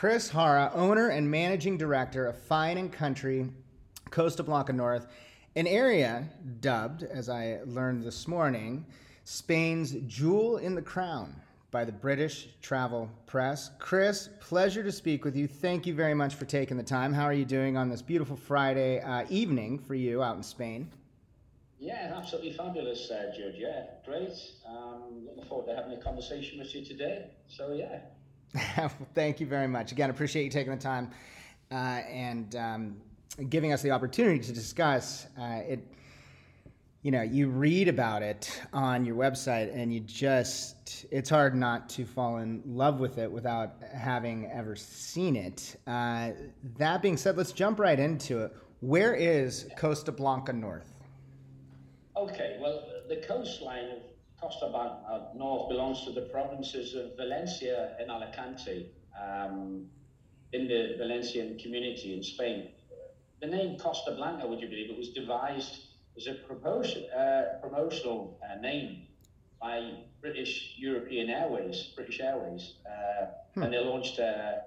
Chris Hara, owner and managing director of Fine and Country Costa Blanca North, an area dubbed, as I learned this morning, Spain's jewel in the crown by the British Travel Press. Chris, pleasure to speak with you. Thank you very much for taking the time. How are you doing on this beautiful Friday uh, evening for you out in Spain? Yeah, absolutely fabulous, uh. Yeah, great. Um, looking forward to having a conversation with you today. So, yeah. Well, thank you very much. Again, appreciate you taking the time uh, and um, giving us the opportunity to discuss uh, it you know, you read about it on your website and you just, it's hard not to fall in love with it without having ever seen it. Uh, that being said, let's jump right into it. Where is Costa Blanca North? Okay, well, the coastline of Costa Blanca North belongs to the provinces of Valencia and Alicante um, in the Valencian community in Spain. The name Costa Blanca, would you believe, it was devised as a promotion, uh, promotional uh, name by British European Airways, British Airways, uh, hmm. and they launched a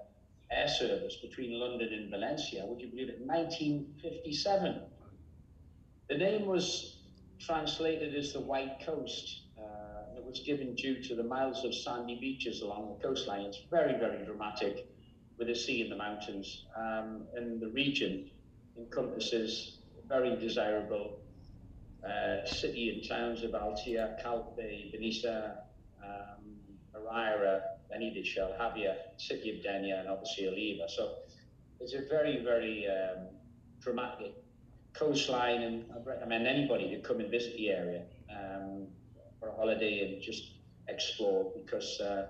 air service between London and Valencia. Would you believe it? 1957. The name was translated as the White Coast. Was given due to the miles of sandy beaches along the coastline. It's very, very dramatic with the sea and the mountains. Um, and the region encompasses very desirable uh, city and towns of Altea, Calpe, Benissa, um, Araya, Benitachell, Javea, city of Denia, and obviously Oliva. So it's a very, very um, dramatic coastline, and I recommend anybody to come and visit the area um, for a holiday and just explore because uh,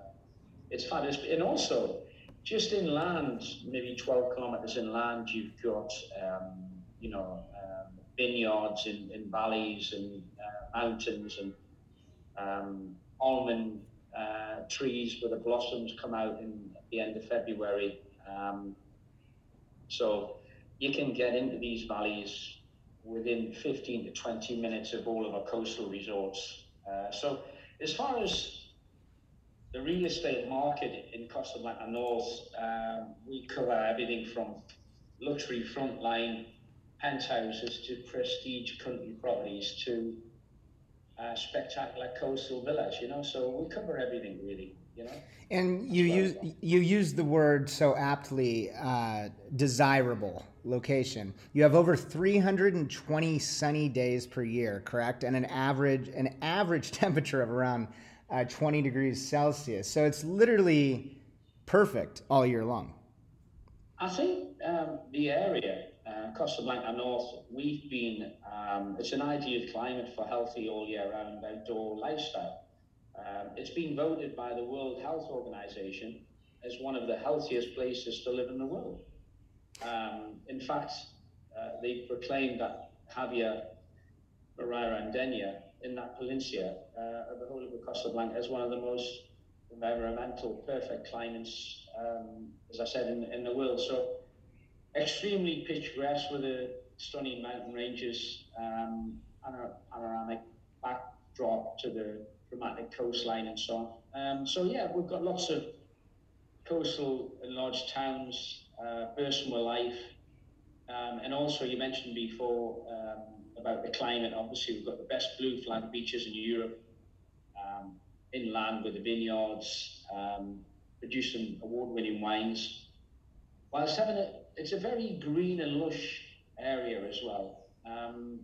it's fabulous. And also, just inland, maybe 12 kilometers inland, you've got, um, you know, vineyards in, in valleys and uh, mountains and um, almond uh, trees where the blossoms come out in at the end of February. Um, so you can get into these valleys within 15 to 20 minutes of all of our coastal resorts. Uh, so as far as the real estate market in Costa Blanca North, um, we cover everything from luxury frontline penthouses to prestige country properties to uh, spectacular coastal villas, you know. So we cover everything really, you know. And you use you use the word so aptly, uh, desirable location. You have over 320 sunny days per year, correct? And an average an average temperature of around uh, 20 degrees Celsius. So it's literally perfect all year long. I think um, the area uh, Costa Blanca North, we've been, um, it's an ideal climate for healthy all year round outdoor lifestyle. Um, it's been voted by the World Health Organization as one of the healthiest places to live in the world. Um, in fact, uh, they proclaimed that Javea, Araya, and Denia in that peninsula uh, of the whole of the Costa Blanca as one of the most environmental perfect climates, um, as I said, in, in the world. So extremely picturesque with the stunning mountain ranges, um, panoramic backdrop to the dramatic coastline and so on. Um, so yeah, we've got lots of coastal and large towns uh, with life. Um, and also you mentioned before um, about the climate. Obviously, we've got the best blue flag beaches in Europe, um, inland with the vineyards, um, producing award-winning wines, whilst having a it's a very green and lush area as well. Um,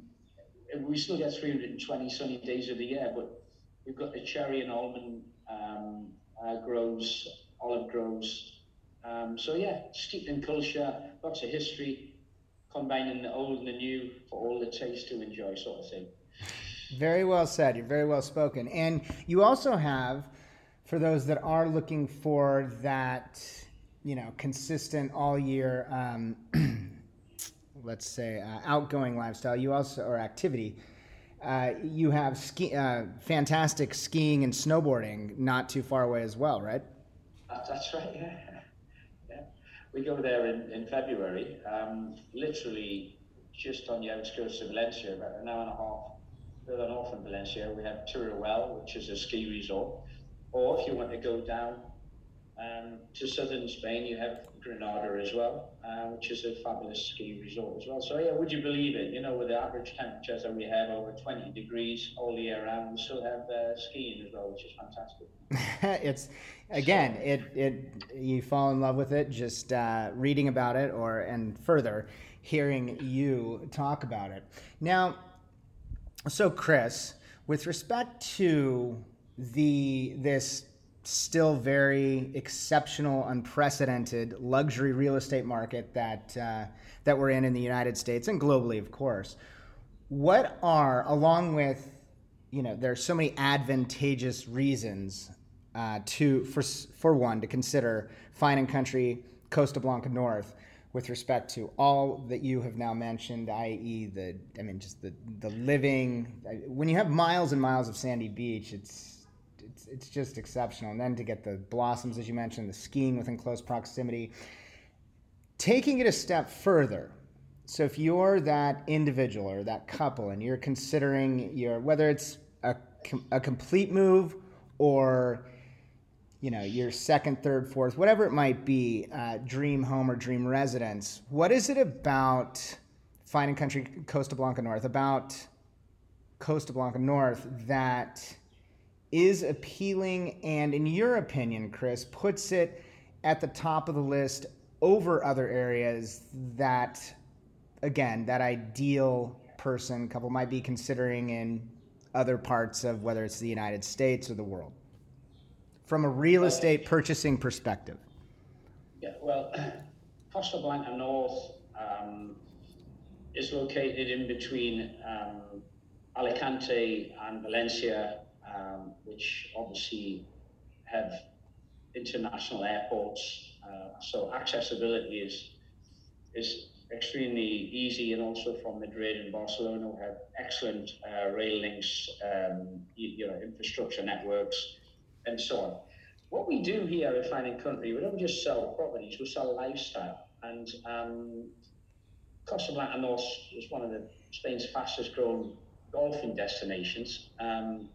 we still get 320 sunny days of the year, but we've got the cherry and almond um, uh, groves, olive groves. Um, so yeah, steeped in culture, lots of history, combining the old and the new for all the taste to enjoy, sort of thing. Very well said. You're very well spoken. And you also have, for those that are looking for that you know, consistent all year, um, let's say, uh, outgoing lifestyle, you also, or activity, uh, you have ski, uh, fantastic skiing and snowboarding not too far away as well, right? That's right, yeah. yeah. We go there in, in February, um, literally just on the outskirts of Valencia, about an hour and a half further north from Valencia. We have Teruel, which is a ski resort. Or if you want to go down Um, to southern Spain, you have Granada as well, uh, which is a fabulous ski resort as well. So yeah, would you believe it? You know, with the average temperatures that we have over 20 degrees all year round, we still have uh, skiing as well, which is fantastic. it's again, it it you fall in love with it just uh, reading about it, or and further hearing you talk about it. Now, so Chris, with respect to the this still very exceptional, unprecedented luxury real estate market that uh, that we're in in the United States and globally, of course. What are, along with, you know, there's so many advantageous reasons uh, to for for one to consider fine and country Costa Blanca North with respect to all that you have now mentioned, i.e., the I mean, just the the living. When you have miles and miles of sandy beach, it's it's it's just exceptional. And then to get the blossoms, as you mentioned, the skiing within close proximity. Taking it a step further, so if you're that individual or that couple and you're considering your whether it's a, a complete move or you know your second, third, fourth, whatever it might be, uh, dream home or dream residence, what is it about Fine and Country Costa Blanca North about Costa Blanca North that is appealing and, in your opinion, Chris, puts it at the top of the list over other areas that, again, that ideal person couple might be considering in other parts of whether it's the United States or the world from a real estate purchasing perspective? Yeah, well, Costa Blanca North um, is located in between um, Alicante and Valencia um, which obviously have international airports. Uh, so accessibility is is extremely easy, and also from Madrid and Barcelona, we have excellent uh, rail links, um, you, know, infrastructure networks, and so on. What we do here at Fine and Country, we don't just sell properties; we sell lifestyle. And um, Costa Blanca North is one of the Spain's fastest growing golfing destinations. Um,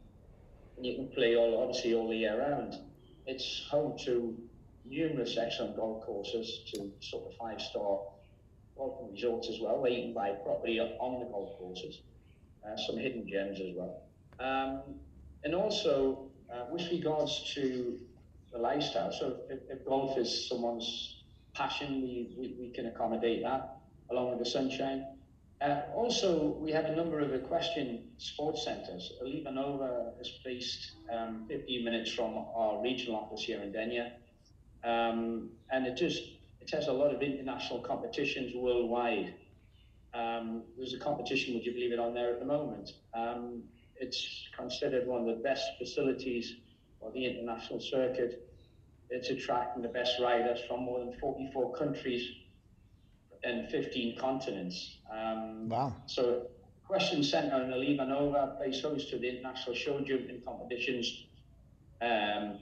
you can play all obviously all the year round. It's home to numerous excellent golf courses, to sort of five star golf resorts as well, where you can buy property on the golf courses. Uh, some hidden gems as well. Um, and also, uh, with regards to the lifestyle, so if, if golf is someone's passion, we, we, we can accommodate that along with the sunshine. Uh, also, we have a number of equestrian sports centres. Oliva is based um, 15 minutes from our regional office here in Denia. Um, and it just it has a lot of international competitions worldwide. Um, there's a competition, would you believe it, on there at the moment. Um, it's considered one of the best facilities for the international circuit. It's attracting the best riders from more than 44 countries and 15 continents. Um, wow. So, Equestrian Centre in Oliva Nova plays host to the international show jumping competitions um,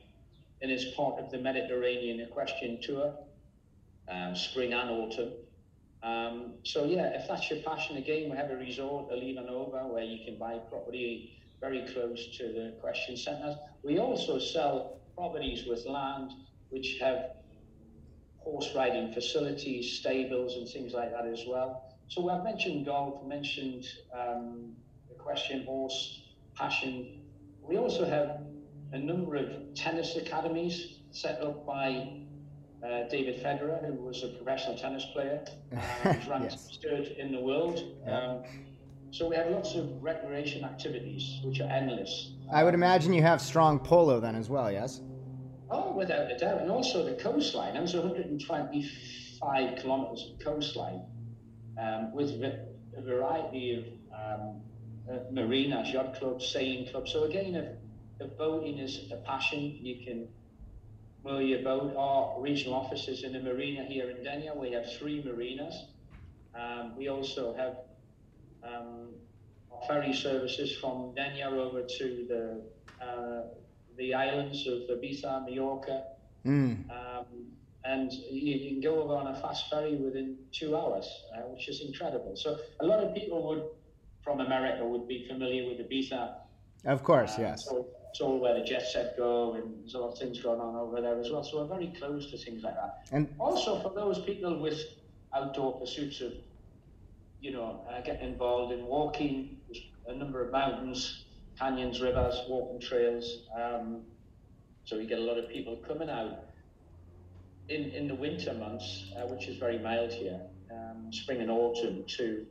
and is part of the Mediterranean Equestrian Tour, um, spring and autumn. Um, so, yeah, if that's your passion, again, we have a resort, Oliva Nova, where you can buy property very close to the equestrian centres. We also sell properties with land which have horse riding facilities, stables, and things like that as well. So I've mentioned golf, mentioned um, equestrian horse passion. We also have a number of tennis academies set up by uh, David Ferrer, who was a professional tennis player, uh, ranked yes. third in the world. Um, so we have lots of recreation activities, which are endless. I would imagine you have strong polo then as well, yes? Oh, without a doubt. And also the coastline. There's 125 kilometres of coastline um, with a variety of um, uh, marinas, yacht clubs, sailing clubs. So again, if, if boating is a passion, you can moor your boat. Our regional offices in the marina here in Denia, we have three marinas. Um, we also have um, ferry services from Denia over to the uh, the islands of Ibiza, Mallorca. Mm. Um, and you, you, can go over on a fast ferry within two hours, uh, which is incredible. So a lot of people would, from America, would be familiar with Ibiza. Of course, uh, yes. So it's all where the jet set go, and there's a lot of things going on over there as well. So we're very close to things like that. And also for those people with outdoor pursuits of, you know, uh, getting involved in walking, there's a number of mountains, canyons, rivers, walking trails. Um, so we get a lot of people coming out in, in the winter months, uh, which is very mild here, um, spring and autumn, to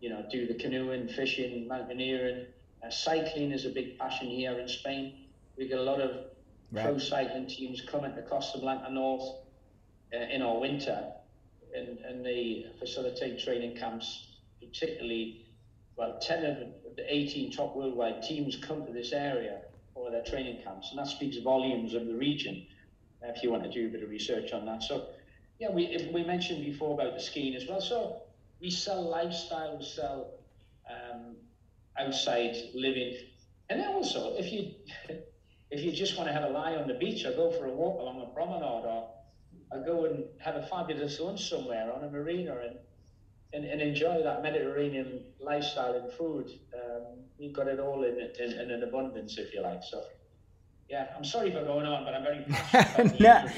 you know do the canoeing, fishing, mountaineering. Uh, cycling is a big passion here in Spain. We get a lot of right. pro cycling teams coming to Costa Blanca North uh, in our winter, and, and they facilitate training camps, particularly well, 10 of the 18 top worldwide teams come to this area for their training camps, and that speaks volumes of the region if you want to do a bit of research on that. So, yeah, we, we mentioned before about the skiing as well. So, we sell lifestyle, we sell um, outside living. And then also, if you if you just want to have a lie on the beach or go for a walk along a promenade or, or go and have a fabulous lunch somewhere on a marina and and, and enjoy that Mediterranean lifestyle and food. Um, you've got it all in, in, in an abundance, if you like. So, yeah, I'm sorry for going on, but I'm very no,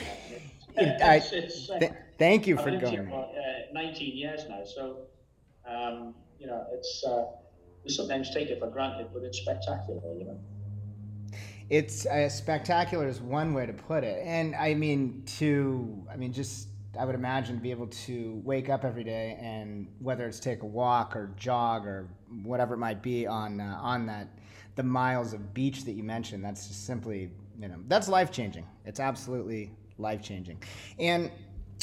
I, it's, uh, th- thank you I've for going. For, uh, 19 years now, so um, you know, it's uh, we sometimes take it for granted, but it's spectacular, you know. It's uh, spectacular is one way to put it, and I mean to, I mean just I would imagine be able to wake up every day and whether it's take a walk or jog or whatever it might be on uh, on that the miles of beach that you mentioned that's just simply you know that's life changing it's absolutely life changing and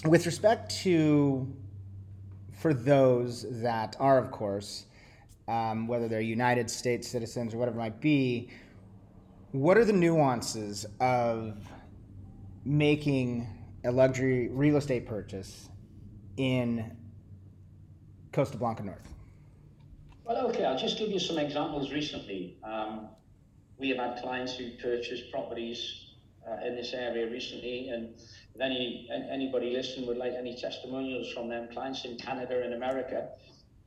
with respect to for those that are of course um, whether they're united states citizens or whatever it might be what are the nuances of making a luxury real estate purchase in Costa Blanca North? Well, okay, I'll just give you some examples recently. Um, we have had clients who purchased properties uh, in this area recently, and if any anybody listening would like any testimonials from them clients in Canada and America,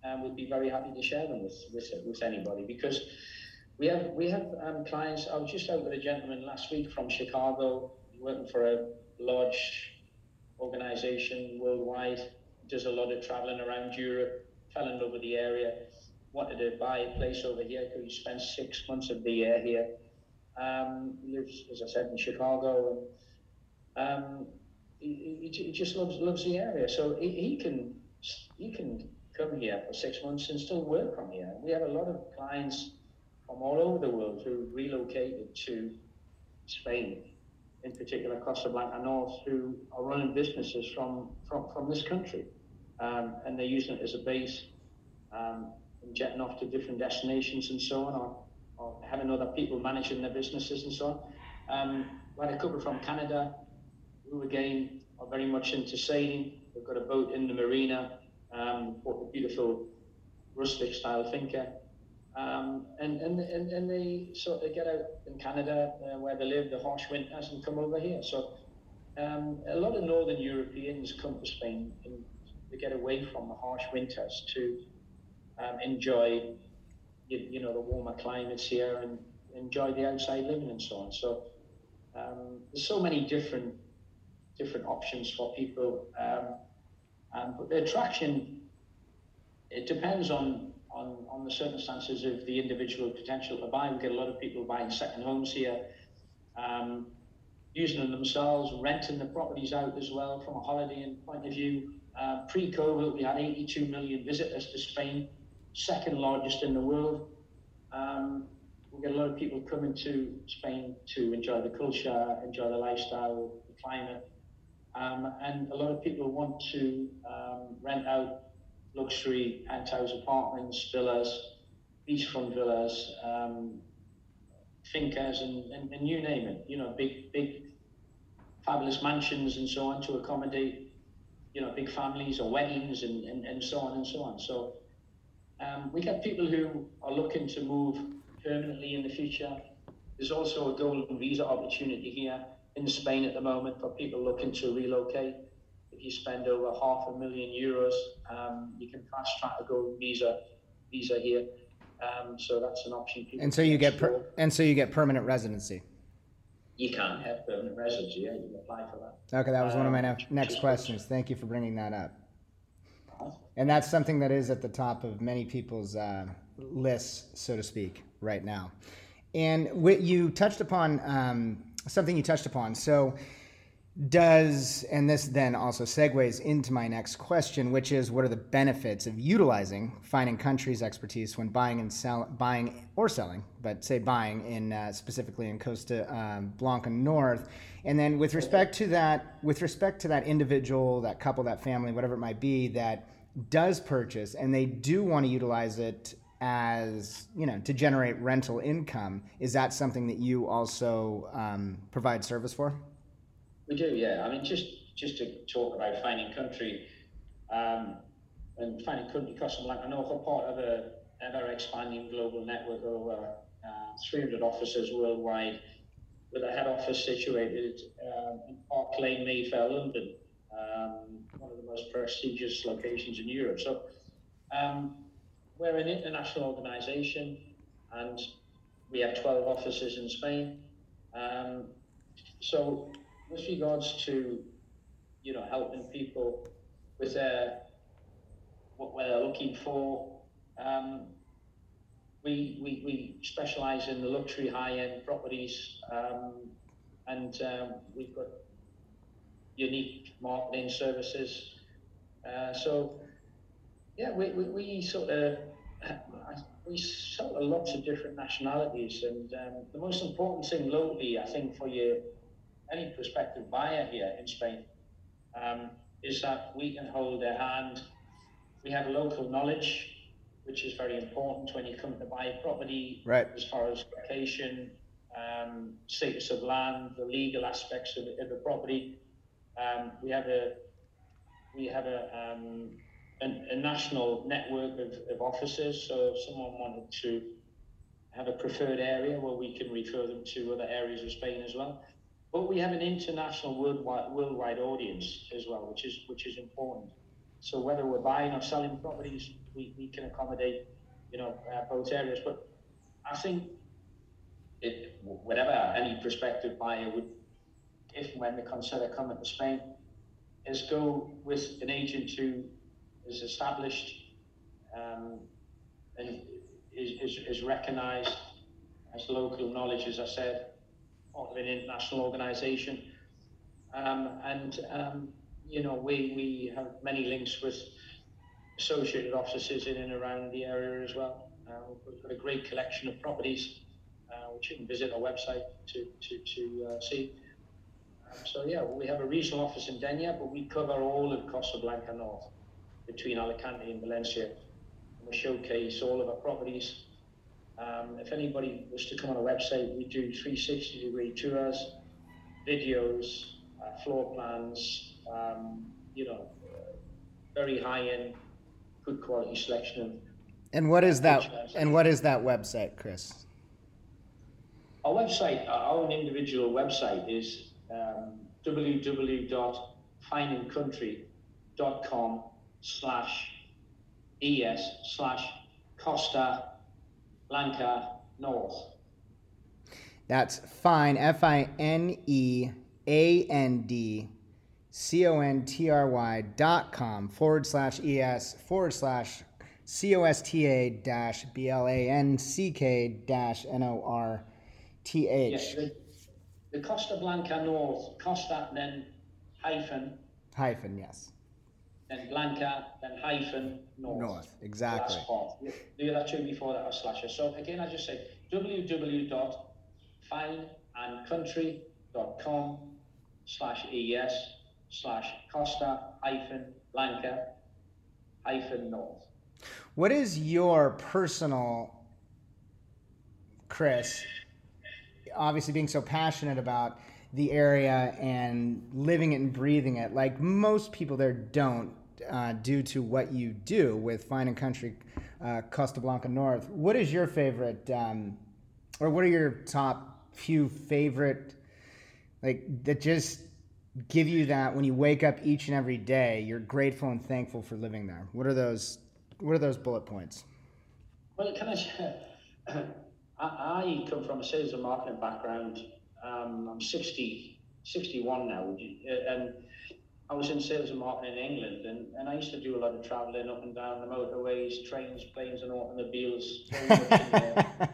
um, we'd be very happy to share them with, with, with anybody because we have we have um, clients. I was just out with a gentleman last week from Chicago, working for a large organization worldwide, does a lot of traveling around Europe, fell in love with the area, wanted to buy a place over here because he spent six months of the year here. Um, lives, as I said, in Chicago, and um, he, he, just loves loves the area. So he, he can he can come here for six months and still work from here. We have a lot of clients from all over the world who relocated to Spain in particular Costa Blanca North, who are running businesses from, from, from this country. Um, and they're using it as a base um, and jetting off to different destinations and so on, or, or having other people managing their businesses and so on. Um, we had a couple from Canada who, again, are very much into sailing. They've got a boat in the marina, um, a beautiful rustic style finca. Um, and, and, and, and they sort of get out in Canada uh, where they live, the harsh winters, and come over here. So um, a lot of Northern Europeans come to Spain and to get away from the harsh winters to um, enjoy, you, you, know, the warmer climates here and enjoy the outside living and so on. So um, there's so many different different options for people. Um, but the attraction, it depends on on, on the circumstances of the individual potential to buy. We get a lot of people buying second homes here, um, using them themselves, renting the properties out as well from a holidaying point of view. Uh, pre-COVID, we had 82 million visitors to Spain, second largest in the world. Um, we get a lot of people coming to Spain to enjoy the culture, enjoy the lifestyle, the climate, um, and a lot of people want to um, rent out luxury penthouse apartments, villas, beachfront villas, um, fincas, and, and, and you name it. You know, big, big, fabulous mansions and so on to accommodate, you know, big families or weddings and, and, and so on and so on. So um, we get people who are looking to move permanently in the future. There's also a golden visa opportunity here in Spain at the moment for people looking to relocate if you spend over half a million euros, um, you can fast track a golden visa visa here. Um, so that's an option. And so you get per- and so you get permanent residency. You can have permanent residency. Yeah, you can apply for that. Okay, that was one of my ne- next questions. Thank you for bringing that up. And that's something that is at the top of many people's uh, lists, so to speak, right now. And what you touched upon um, something you touched upon. So does and this then also segues into my next question which is what are the benefits of utilizing Fine and Country's expertise when buying and sell buying or selling but say buying in uh, specifically in costa um, blanca north? And then with respect to that with respect to that individual that couple that family whatever it might be that does purchase and they do want to utilize it as you know to generate rental income is that something that you also um, provide service for we do, yeah. I mean, just just to talk about Fine and Country, um, and Fine and Country Costa Blanca North are part of a ever expanding global network of over uh, 300 offices worldwide, with a head office situated um, in Park Lane, Mayfair, London, um, one of the most prestigious locations in Europe. So um, we're an international organisation, and we have 12 offices in Spain. Um, so with regards to, you know, helping people with their what they're looking for, um, we, we, we specialize in the luxury high-end properties um, and um, we've got unique marketing services. Uh, so, yeah, we, we, we sort of we sell a lots of different nationalities, and um, the most important thing locally, I think, for you any prospective buyer here in Spain um, is that we can hold their hand. We have local knowledge, which is very important when you come to buy a property, right. as far as location, um, status of land, the legal aspects of, of the property. Um, we have a we have a, um, a, a, national network of, of offices. So if someone wanted to have a preferred area, well, we can refer them to other areas of Spain as well. But we have an international worldwide, worldwide audience as well, which is which is important. So whether we're buying or selling properties, we, we can accommodate, you know, uh, both areas. But I think it, whatever any prospective buyer would, if when they consider coming to Spain, is go with an agent who is established um, and is, is, is recognised as local knowledge, as I said, of an international organisation. Um, and, um, you know, we, we have many links with associated offices in and around the area as well. Uh, we've got a great collection of properties, uh, which you can visit our website to, to, to uh, see. Um, so, yeah, we have a regional office in Denia, but we cover all of Costa Blanca North between Alicante and Valencia. And we showcase all of our properties um, if anybody was to come on a website, we do 360 degree tours, videos, uh, floor plans, um, you know, very high end, good quality selection of. And what is that? And what is that website, Chris? Our website, our own individual website, is um, www.fineandcountry.com slash es slash Costa Blanca North. That's fine. F I N E A N D C O N T R Y dot com forward slash ES forward slash C O S T A dash B L A N C K dash N O R T H. The Costa Blanca North, Costa then hyphen. Hyphen, yes then Blanca, then hyphen, north. North, exactly. The other two before that are slashes. So again, I just say www.fineandcountry.com slash es slash Costa hyphen Blanca hyphen north. What is your personal, Chris, obviously being so passionate about the area and living it and breathing it like most people there don't uh, due to what you do with Fine and Country uh, Costa Blanca North. What is your favorite, um, or what are your top few favorite, like that just give you that when you wake up each and every day, you're grateful and thankful for living there? What are those? What are those bullet points? Well, can I? I, I come from a sales and marketing background. Um, I'm 60, 61 now, and I was in sales and marketing in England, and, and I used to do a lot of travelling up and down the motorways, trains, planes, and automobiles. Very much, in the,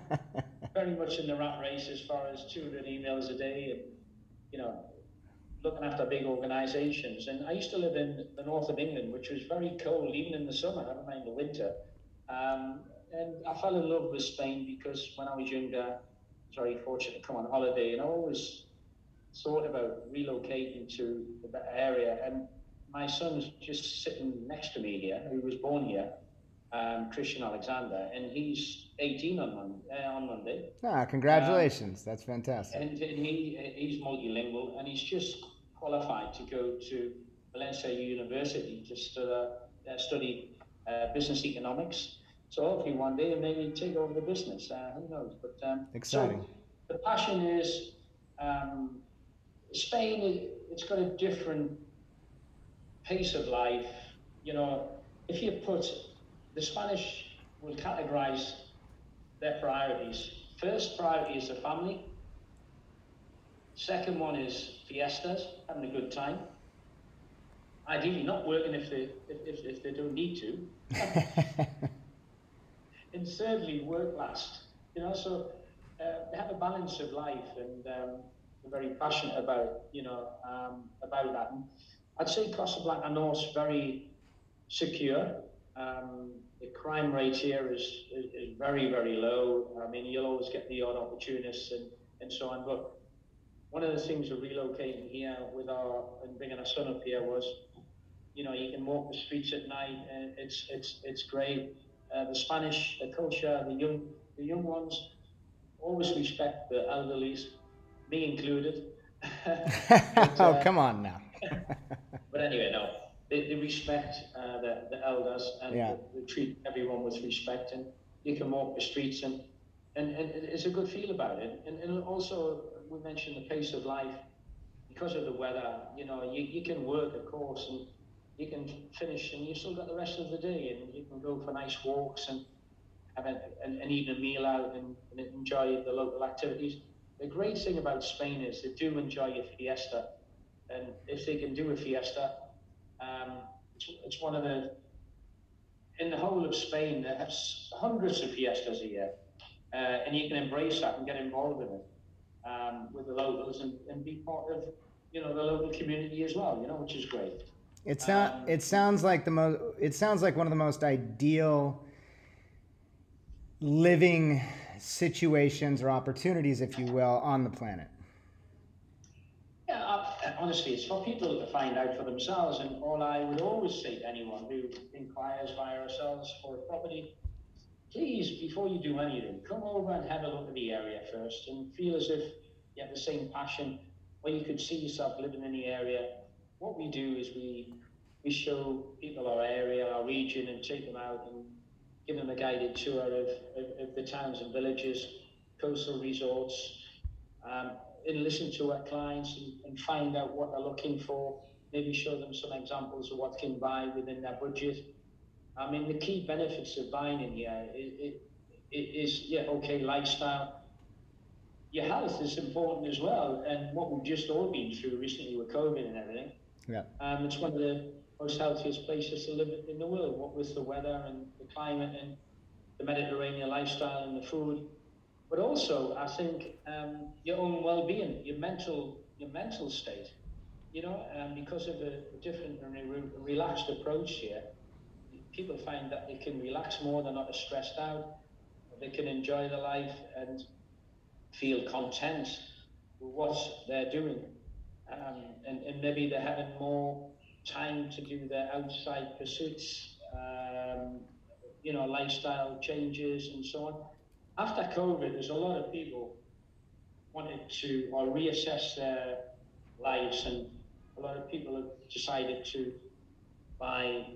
very much in the rat race as far as 200 emails a day, and you know, looking after big organisations. And I used to live in the north of England, which was very cold, even in the summer, never mind the winter. Um, and I fell in love with Spain because when I was younger, very fortunate to come on holiday, and I always thought about relocating to the better area. And my son's just sitting next to me here, who was born here, um, Christian Alexander, and he's 18 on Monday. Uh, on Monday. Ah, congratulations! Um, That's fantastic. And, and, he he's multilingual, and he's just qualified to go to Valencia University to study, uh, study uh, business economics. So hopefully one day and maybe take over the business. Uh, who knows? But um, exciting. So the passion is um, Spain, it's got a different pace of life. You know, if you put the Spanish will categorize their priorities. First priority is the family. Second one is fiestas, having a good time. Ideally, not working if they if, if, if they don't need to. and thirdly, work last. You know, so uh, have a balance of life, and um, we're very passionate about, you know, um, about that. And I'd say Costa Blanca North's very secure. Um, the crime rate here is, is, is, very, very low. I mean, you'll always get the odd opportunists and, and so on. But one of the things of relocating here with our and bringing our son up here was, you know, you can walk the streets at night and it's it's it's great. Uh, the Spanish the culture, the young the young ones always respect the elderly me included. but, oh, come on now. but anyway, no, they, they respect uh, the, the elders and yeah. they, they, treat everyone with respect, and you can walk the streets, and, and, and it's a good feel about it. And, and also, we mentioned the pace of life because of the weather. You know, you, you can work, of course, and you can finish, and you've still got the rest of the day, and you can go for nice walks and have a, and, and eat a meal out and, and enjoy the local activities the great thing about Spain is they do enjoy a fiesta, and if they can do a fiesta, um, it's, it's, one of the in the whole of Spain they have hundreds of fiestas a year, uh, and you can embrace that and get involved in it um, with the locals and, and be part of you know the local community as well. You know, which is great. It's not. Um, it sounds like the most. It sounds like one of the most ideal living situations or opportunities, if you will, on the planet? Yeah, honestly, it's for people to find out for themselves. And all I would always say to anyone who inquires via ourselves for a property, please, before you do anything, come over and have a look at the area first and feel as if you have the same passion where you could see yourself living in the area. What we do is we we show people our area, our region, and take them out and give them a guided tour of, of, of the towns and villages, coastal resorts, um, and listen to our clients and, and, find out what they're looking for, maybe show them some examples of what can buy within their budget. I mean, the key benefits of buying in here is, is yeah, okay, lifestyle. Your health is important as well, and what we've just all been through recently with COVID and everything. Yeah. Um, it's one of the most healthiest places to live in the world, what with the weather and the climate and the Mediterranean lifestyle and the food. But also, I think um, your own well-being, your mental, your mental state. You know, um, because of a different and re- relaxed approach here, people find that they can relax more. They're not as stressed out. They can enjoy their life and feel content with what they're doing. Um, and, and maybe they're having more time to do their outside pursuits, um, you know, lifestyle changes and so on. After COVID, there's a lot of people wanted to or reassess their lives, and a lot of people have decided to buy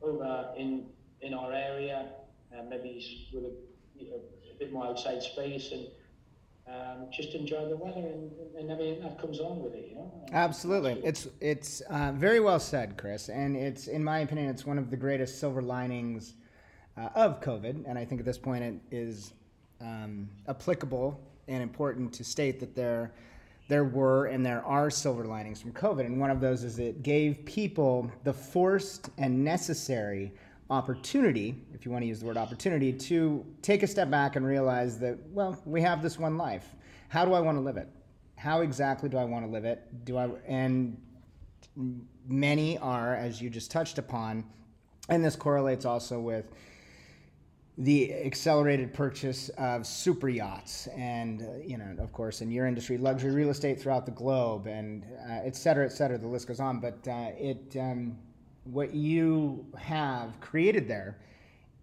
over in in our area, uh, maybe with a, you know, a bit more outside space and um, just enjoy the weather and, and, everything that comes on with it, you know. Absolutely, it's it's uh, very well said, Chris, and it's in my opinion, it's one of the greatest silver linings uh, of COVID. And I think at this point it is um, applicable and important to state that there there were and there are silver linings from COVID. And one of those is it gave people the forced and necessary opportunity, if you want to use the word opportunity, to take a step back and realize that, well, we have this one life. How do I want to live it? How exactly do I want to live it? Do I and many are, as you just touched upon, and this correlates also with the accelerated purchase of super yachts and uh, you know of course in your industry luxury real estate throughout the globe and uh, et cetera et cetera the list goes on but uh, it um, what you have created there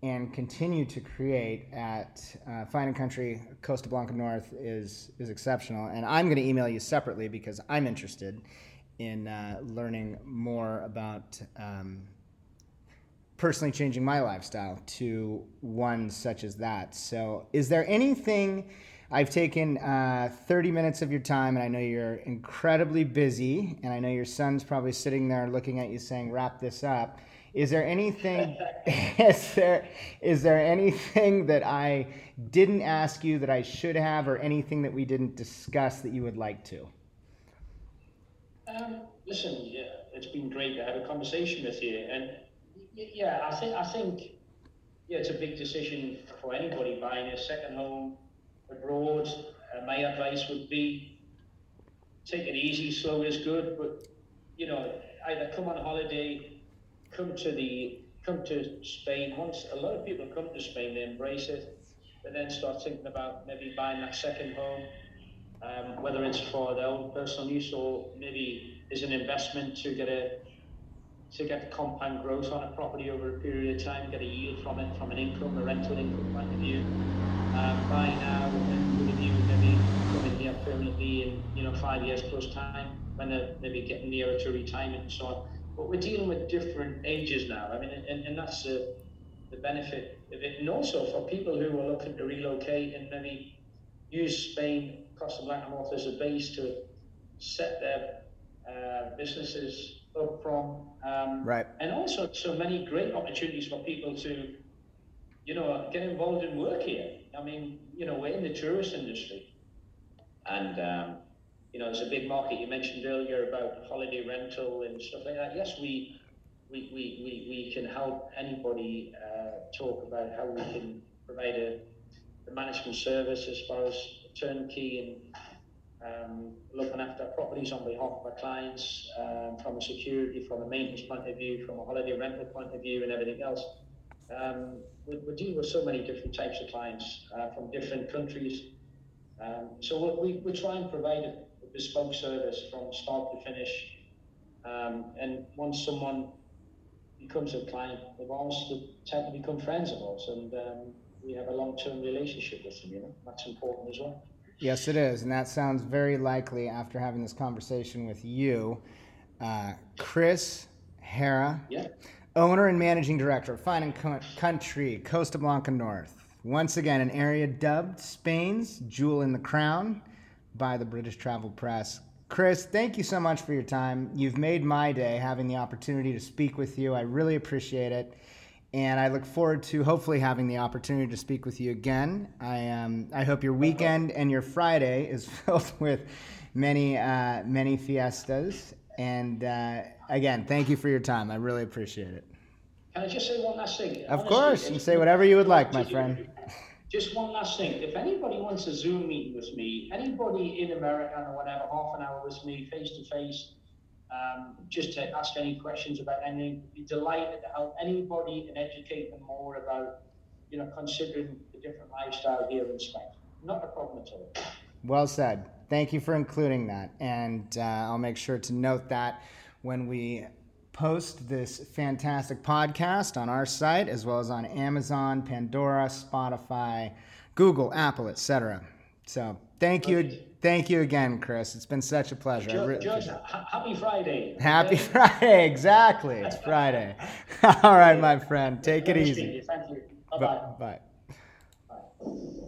and continue to create at uh, Fine and Country Costa Blanca North is is exceptional and I'm going to email you separately because I'm interested in uh, learning more about um, personally changing my lifestyle to one such as that. So, is there anything? I've taken uh, 30 minutes of your time, and I know you're incredibly busy, and I know your son's probably sitting there looking at you saying, "Wrap this up." Is there anything? is there is there anything that I didn't ask you that I should have, or anything that we didn't discuss that you would like to? Um, listen, yeah, it's been great to have a conversation with you, and yeah, I think I think yeah, it's a big decision for anybody buying a second home abroad. Uh, my advice would be take it easy, slow is good, but you know, either come on holiday, come to the come to Spain. Once a lot of people come to Spain, they embrace it, but then start thinking about maybe buying that second home, um, whether it's for their own personal use or maybe is an investment to get a to get compound growth on a property over a period of time, get a yield from it from an income, a rental income point of view. Um, buy now and with a view maybe coming here permanently in you know five years plus time when they're maybe getting nearer to retirement and so on. But we're dealing with different ages now. I mean, and, and that's the, the benefit of it. And also for people who are looking to relocate and maybe use Spain, Costa Blanca North as a base to set their uh, businesses up from. Um, right. And also so many great opportunities for people to, you know, get involved in work here. I mean, you know, we're in the tourist industry. And, um, you know, there's a big market you mentioned earlier about holiday rental and stuff like that. Yes, we, we, we, we, we can help anybody uh, talk about how we can provide a, a management service as far as turnkey and um, looking after properties on behalf of our clients um, from a security, from a maintenance point of view, from a holiday rental point of view, and everything else. Um, we, we deal with so many different types of clients uh, from different countries. Um, so we, we try and provide a, a, bespoke service from start to finish. Um, and once someone becomes a client of ours, they tend to become friends of ours, and um, we have a long-term relationship with them. You know, that's important as well. Yes, it is. And that sounds very likely after having this conversation with you. Uh, Chris Hera, yeah. Owner and managing director of Fine and Country, Costa Blanca North. Once again, an area dubbed Spain's Jewel in the Crown by the British Travel Press. Chris, thank you so much for your time. You've made my day having the opportunity to speak with you. I really appreciate it and I look forward to hopefully having the opportunity to speak with you again. I um, I hope your weekend and your Friday is filled with many uh, many fiestas. And uh, again, thank you for your time. I really appreciate it. Can I just say one last thing? Of Honestly, course, you say whatever you would like, my friend. Just one last thing. If anybody wants a Zoom meeting with me, anybody in America or whatever, half an hour with me, face to face, um, just to ask any questions about anything. Be delighted to help anybody and educate them more about, you know, considering the different lifestyle here in Spain. Not a problem at all. Well said. Thank you for including that, and uh, I'll make sure to note that when we post this fantastic podcast on our site, as well as on Amazon, Pandora, Spotify, Google, Apple, etc. So thank you. Thank you again, Chris. It's been such a pleasure. George, George happy Friday. Happy Friday. Exactly. It's Friday. All right, my friend. Take it easy. Thank you. Bye-bye. Bye.